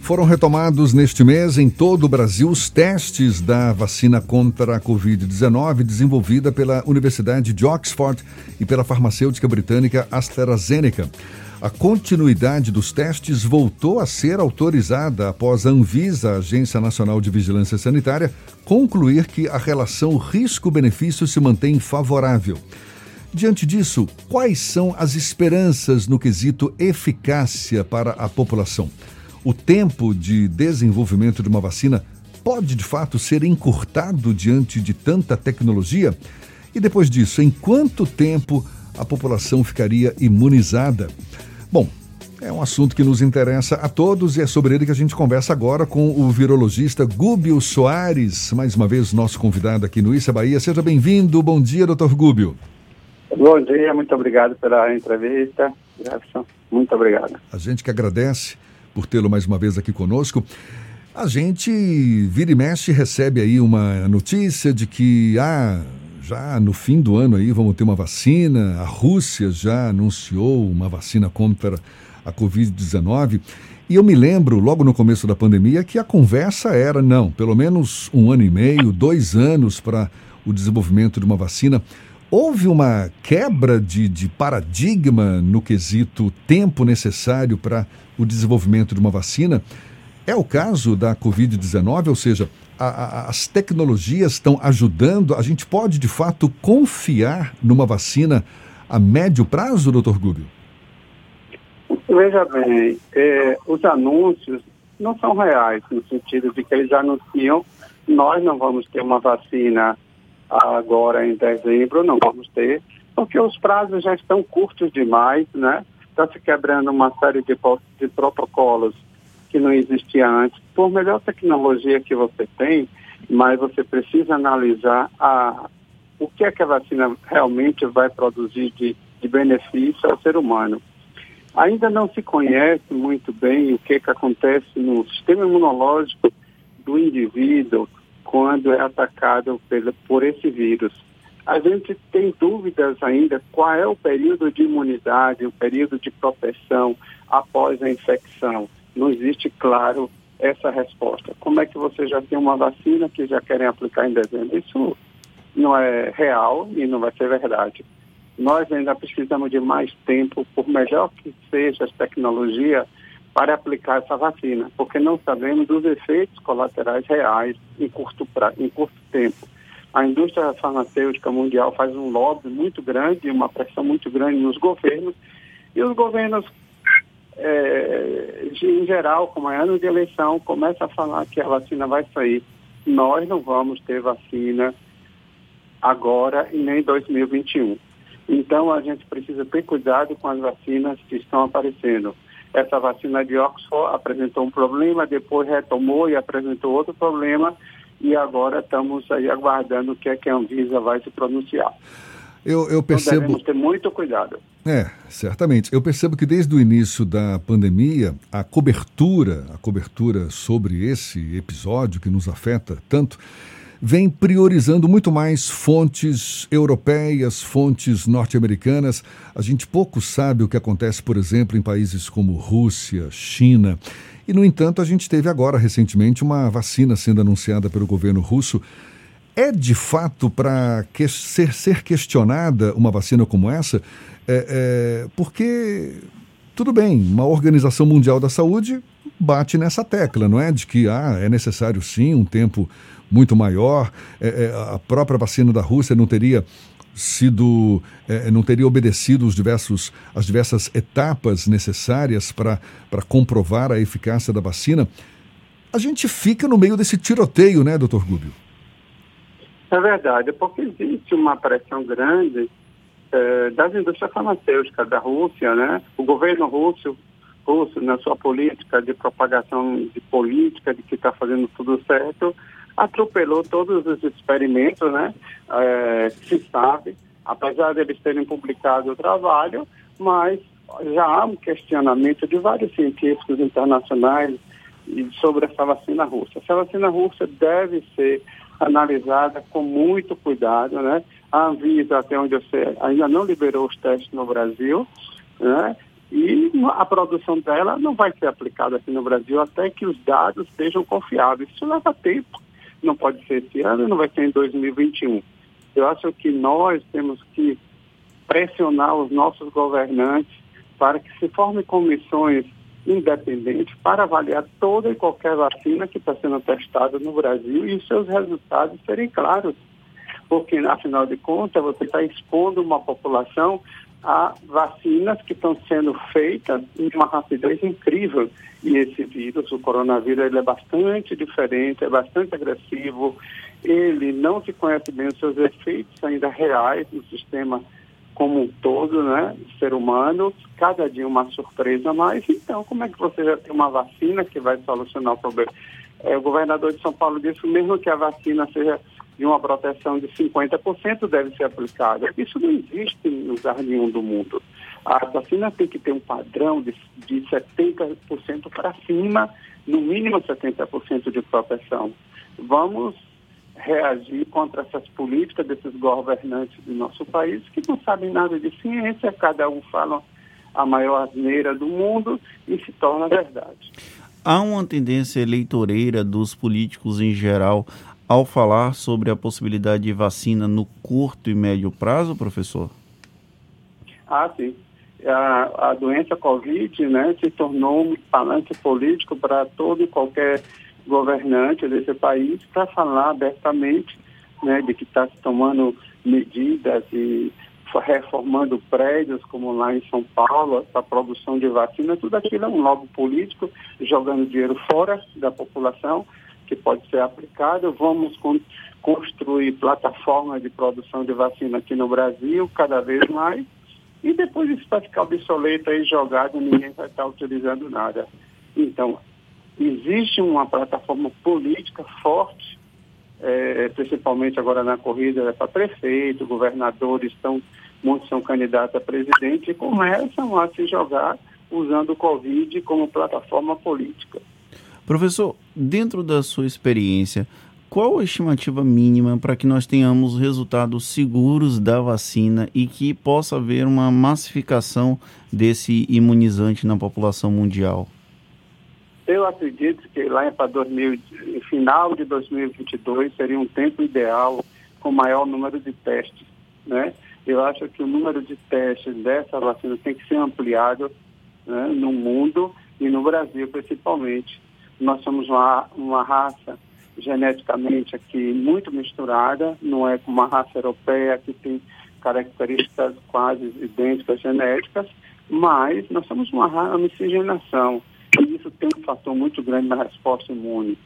Foram retomados neste mês em todo o Brasil os testes da vacina contra a Covid-19 desenvolvida pela Universidade de Oxford e pela farmacêutica britânica AstraZeneca. A continuidade dos testes voltou a ser autorizada após a Anvisa, a Agência Nacional de Vigilância Sanitária, concluir que a relação risco-benefício se mantém favorável. Diante disso, quais são as esperanças no quesito eficácia para a população? O tempo de desenvolvimento de uma vacina pode de fato ser encurtado diante de tanta tecnologia? E depois disso, em quanto tempo a população ficaria imunizada? Bom, é um assunto que nos interessa a todos e é sobre ele que a gente conversa agora com o virologista Gúbio Soares, mais uma vez nosso convidado aqui no Issa Bahia. Seja bem-vindo. Bom dia, doutor Gúbio. Bom dia, muito obrigado pela entrevista. Jefferson, muito obrigado. A gente que agradece por tê-lo mais uma vez aqui conosco. A gente vira e mexe recebe aí uma notícia de que ah, já no fim do ano aí vamos ter uma vacina. A Rússia já anunciou uma vacina contra a Covid-19. E eu me lembro, logo no começo da pandemia, que a conversa era, não, pelo menos um ano e meio, dois anos para o desenvolvimento de uma vacina. Houve uma quebra de, de paradigma no quesito tempo necessário para o desenvolvimento de uma vacina. É o caso da Covid-19, ou seja, a, a, as tecnologias estão ajudando. A gente pode, de fato, confiar numa vacina a médio prazo, doutor Gúbio? Veja bem, é, os anúncios não são reais, no sentido de que eles anunciam nós não vamos ter uma vacina agora em dezembro, não vamos ter, porque os prazos já estão curtos demais, né? Está se quebrando uma série de, de protocolos que não existia antes. Por melhor tecnologia que você tem, mas você precisa analisar a, o que é que a vacina realmente vai produzir de, de benefício ao ser humano. Ainda não se conhece muito bem o que, que acontece no sistema imunológico do indivíduo quando é atacado por esse vírus. A gente tem dúvidas ainda qual é o período de imunidade, o período de proteção após a infecção. Não existe, claro, essa resposta. Como é que você já tem uma vacina que já querem aplicar em dezembro? Isso não é real e não vai ser verdade. Nós ainda precisamos de mais tempo, por melhor que seja a tecnologia, para aplicar essa vacina, porque não sabemos dos efeitos colaterais reais em curto, pra, em curto tempo. A indústria farmacêutica mundial faz um lobby muito grande, uma pressão muito grande nos governos, e os governos, é, em geral, como é ano de eleição, começam a falar que a vacina vai sair. Nós não vamos ter vacina agora e nem 2021. Então, a gente precisa ter cuidado com as vacinas que estão aparecendo. Essa vacina de Oxford apresentou um problema, depois retomou e apresentou outro problema, e agora estamos aí aguardando o que é que a Anvisa vai se pronunciar. Eu, eu percebo. Então devemos ter muito cuidado. É, certamente. Eu percebo que desde o início da pandemia, a cobertura, a cobertura sobre esse episódio que nos afeta tanto, vem priorizando muito mais fontes europeias, fontes norte-americanas. A gente pouco sabe o que acontece, por exemplo, em países como Rússia, China. E, no entanto, a gente teve agora, recentemente, uma vacina sendo anunciada pelo governo russo. É de fato para que ser, ser questionada uma vacina como essa? É, é, porque, tudo bem, uma Organização Mundial da Saúde bate nessa tecla, não é? De que ah, é necessário sim um tempo muito maior. É, é, a própria vacina da Rússia não teria sido, é, não teria obedecido os diversos, as diversas etapas necessárias para comprovar a eficácia da vacina. A gente fica no meio desse tiroteio, né, doutor Gúbio? É verdade, porque existe uma pressão grande é, das indústrias farmacêuticas da Rússia, né? O governo russo, russo na sua política de propagação de política, de que está fazendo tudo certo, atropelou todos os experimentos, né? É, se sabe, apesar de eles terem publicado o trabalho, mas já há um questionamento de vários científicos internacionais sobre essa vacina russa. Essa vacina russa deve ser analisada com muito cuidado, né? A Anvisa, até onde eu sei, ainda não liberou os testes no Brasil, né? E a produção dela não vai ser aplicada aqui no Brasil até que os dados sejam confiáveis. Isso leva tempo. Não pode ser esse ano, não vai ser em 2021. Eu acho que nós temos que pressionar os nossos governantes para que se formem comissões independentes para avaliar toda e qualquer vacina que está sendo testada no Brasil e os seus resultados serem claros. Porque, afinal de contas, você está expondo uma população a vacinas que estão sendo feitas em uma rapidez incrível. E esse vírus, o coronavírus, ele é bastante diferente, é bastante agressivo, ele não se conhece bem os seus efeitos ainda reais no sistema como um todo, né, ser humano, cada dia uma surpresa mais. Então, como é que você já tem uma vacina que vai solucionar o problema? É, o governador de São Paulo disse mesmo que a vacina seja de uma proteção de 50%, deve ser aplicada. Isso não existe em lugar nenhum do mundo. A vacina tem que ter um padrão de, de 70% para cima, no mínimo 70% de proteção. Vamos reagir contra essas políticas desses governantes do nosso país que não sabem nada de ciência, cada um fala a maior asneira do mundo e se torna verdade. Há uma tendência eleitoreira dos políticos em geral ao falar sobre a possibilidade de vacina no curto e médio prazo, professor? Ah, sim. A, a doença Covid né, se tornou um falante político para todo e qualquer governante desse país para falar abertamente né, de que está se tomando medidas e reformando prédios, como lá em São Paulo, a produção de vacina, tudo aquilo é um lobby político, jogando dinheiro fora da população, que pode ser aplicado. Vamos con construir plataformas de produção de vacina aqui no Brasil, cada vez mais, e depois isso vai ficar obsoleto aí, jogado, ninguém vai estar utilizando nada. Então, existe uma plataforma política forte, é, principalmente agora na corrida é para prefeito, governadores estão, muitos são candidatos a presidente e começam a se jogar usando o Covid como plataforma política. Professor, dentro da sua experiência, qual a estimativa mínima para que nós tenhamos resultados seguros da vacina e que possa haver uma massificação desse imunizante na população mundial? Eu acredito que lá para 2000, final de 2022 seria um tempo ideal com maior número de testes, né? Eu acho que o número de testes dessa vacina tem que ser ampliado né, no mundo e no Brasil principalmente. Nós somos uma, uma raça geneticamente aqui muito misturada, não é como uma raça europeia que tem características quase idênticas genéticas, mas nós somos uma, uma miscigenação. E isso tem um fator muito grande na resposta imune.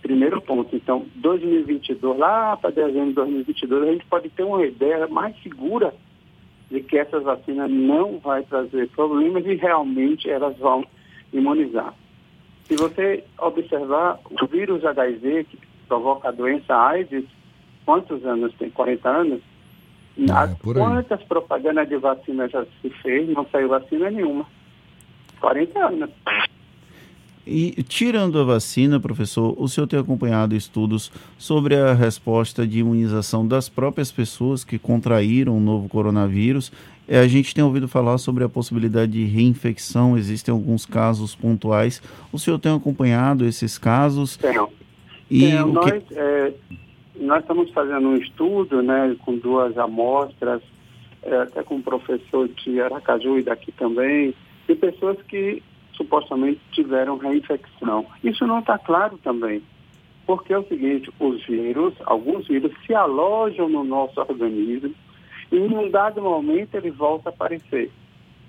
Primeiro ponto. Então, 2022, lá para dezembro de 2022, a gente pode ter uma ideia mais segura de que essas vacinas não vai trazer problemas e realmente elas vão imunizar. Se você observar o vírus HIV que provoca a doença AIDS, quantos anos tem? 40 anos? É, quantas propagandas de vacina já se fez? Não saiu vacina nenhuma. 40 anos. E tirando a vacina, professor, o senhor tem acompanhado estudos sobre a resposta de imunização das próprias pessoas que contraíram o novo coronavírus. É, a gente tem ouvido falar sobre a possibilidade de reinfecção, existem alguns casos pontuais. O senhor tem acompanhado esses casos? Tenho. E Tenho. Nós, que... é, nós estamos fazendo um estudo né, com duas amostras, é, até com o professor de Aracaju e daqui também, de pessoas que supostamente tiveram reinfecção. Isso não está claro também. Porque é o seguinte, os vírus, alguns vírus se alojam no nosso organismo e em um dado momento ele volta a aparecer.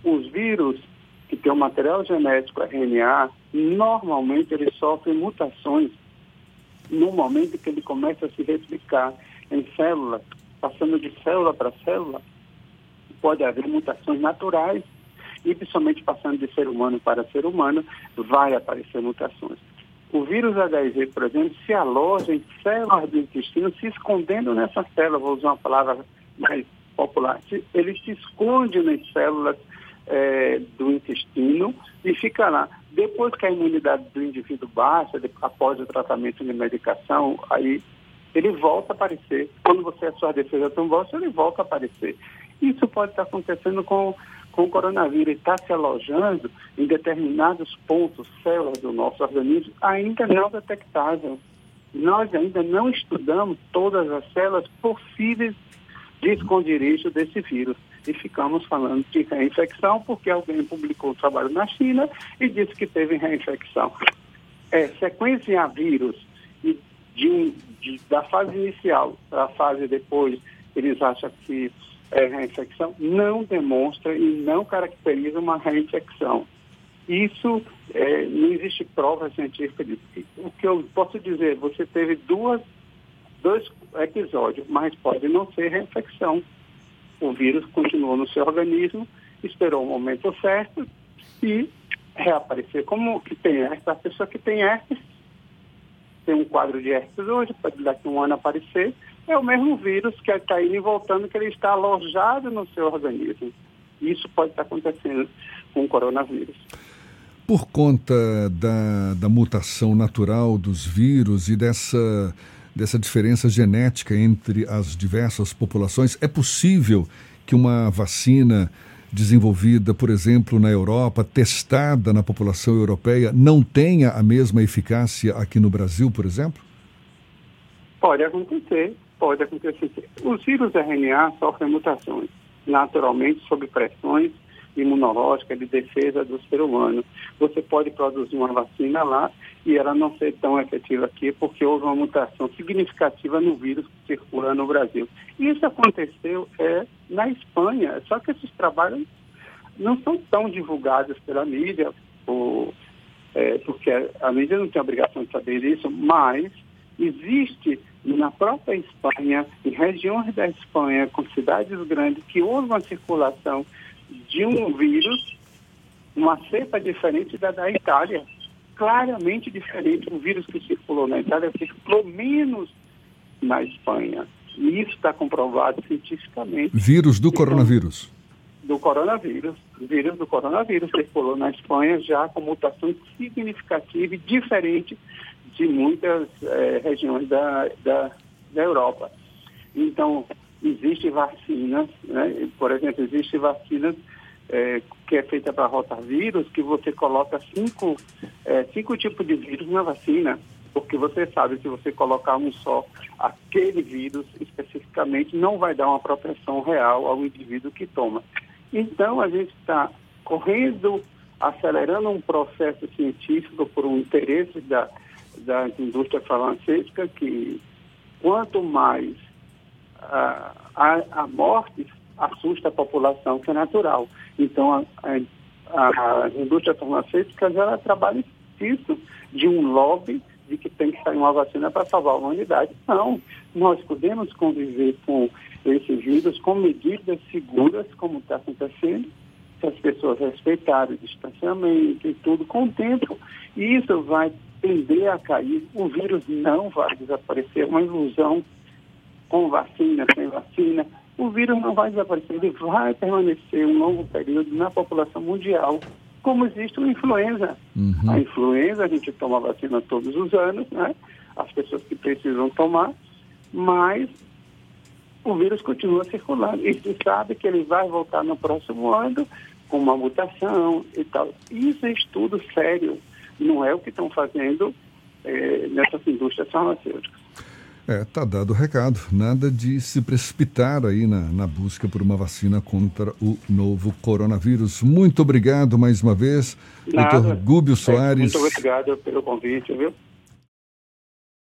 Os vírus que têm o material genético RNA, normalmente eles sofrem mutações no momento que ele começa a se replicar em células, passando de célula para célula, pode haver mutações naturais e principalmente passando de ser humano para ser humano, vai aparecer mutações. O vírus HIV, por exemplo, se aloja em células do intestino, se escondendo nessa célula, vou usar uma palavra mais popular, ele se esconde nas células é, do intestino e fica lá. Depois que a imunidade do indivíduo baixa, após o tratamento de medicação, aí ele volta a aparecer. Quando você a sua defesa tão baixa, ele volta a aparecer. Isso pode estar acontecendo com com o coronavírus está se alojando em determinados pontos, células do nosso organismo, ainda não detectável. Nós ainda não estudamos todas as células possíveis de esconderijo desse vírus. E ficamos falando de reinfecção porque alguém publicou o trabalho na China e disse que teve reinfecção. É, sequenciar vírus de, de, da fase inicial para a fase depois, eles acham que é reinfecção, não demonstra e não caracteriza uma reinfecção. Isso é, não existe prova científica disso. O que eu posso dizer, você teve duas, dois episódios, mas pode não ser reinfecção. O vírus continuou no seu organismo, esperou o momento certo e reaparecer. Como que tem herpes, a pessoa que tem herpes tem um quadro de herpes hoje, pode daqui a um ano aparecer, é o mesmo vírus que está indo e voltando, que ele está alojado no seu organismo. Isso pode estar acontecendo com o coronavírus. Por conta da, da mutação natural dos vírus e dessa, dessa diferença genética entre as diversas populações, é possível que uma vacina desenvolvida, por exemplo, na Europa, testada na população europeia, não tenha a mesma eficácia aqui no Brasil, por exemplo? Pode acontecer, pode acontecer. Os vírus RNA sofrem mutações naturalmente sob pressões imunológicas de defesa do ser humano. Você pode produzir uma vacina lá e ela não ser tão efetiva aqui porque houve uma mutação significativa no vírus que circula no Brasil. Isso aconteceu é, na Espanha, só que esses trabalhos não são tão divulgados pela mídia, por, é, porque a mídia não tem obrigação de saber isso, mas existe na própria Espanha, em regiões da Espanha, com cidades grandes, que houve uma circulação de um vírus, uma cepa diferente da da Itália claramente diferente. O vírus que circulou na Itália circulou menos na Espanha. E isso está comprovado cientificamente. Vírus do coronavírus. Do coronavírus. Vírus do coronavírus circulou na Espanha já com mutação significativa e diferente de muitas eh, regiões da, da, da Europa. Então, existe vacinas, né? por exemplo, existe vacinas é, que é feita para rotavírus, que você coloca cinco, é, cinco tipos de vírus na vacina, porque você sabe que você colocar um só, aquele vírus especificamente não vai dar uma proteção real ao indivíduo que toma. Então, a gente está correndo, acelerando um processo científico por um interesse da, da indústria farmacêutica que quanto mais a, a, a morte assusta a população, que é natural. Então, a, a, a indústria farmacêutica ela trabalha isso de um lobby de que tem que sair uma vacina para salvar a humanidade. Não, nós podemos conviver com esse vírus com medidas seguras, como está acontecendo, se as pessoas respeitarem o distanciamento e tudo, com o tempo, isso vai tender a cair. O vírus não vai desaparecer, é uma ilusão com vacina, sem vacina, o vírus não vai desaparecer, ele vai permanecer um longo período na população mundial, como existe a influenza. Uhum. A influenza, a gente toma vacina todos os anos, né? As pessoas que precisam tomar, mas o vírus continua circulando. E se sabe que ele vai voltar no próximo ano com uma mutação e tal. Isso é estudo sério, não é o que estão fazendo é, nessas indústrias farmacêuticas. É, tá dado o recado. Nada de se precipitar aí na, na busca por uma vacina contra o novo coronavírus. Muito obrigado mais uma vez, doutor Gúbio Soares. Muito obrigado pelo convite, viu?